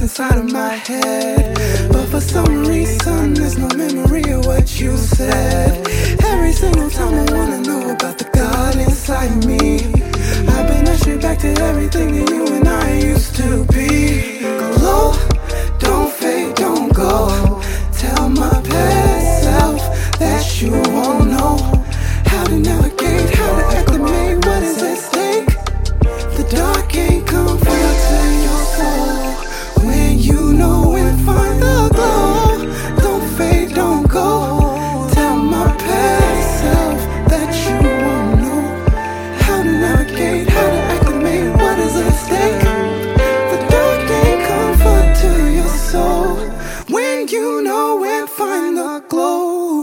inside of my head. But for some reason, there's no memory of what you said. Every single time I wanna know about the God inside me. I've been asking back to everything that you you know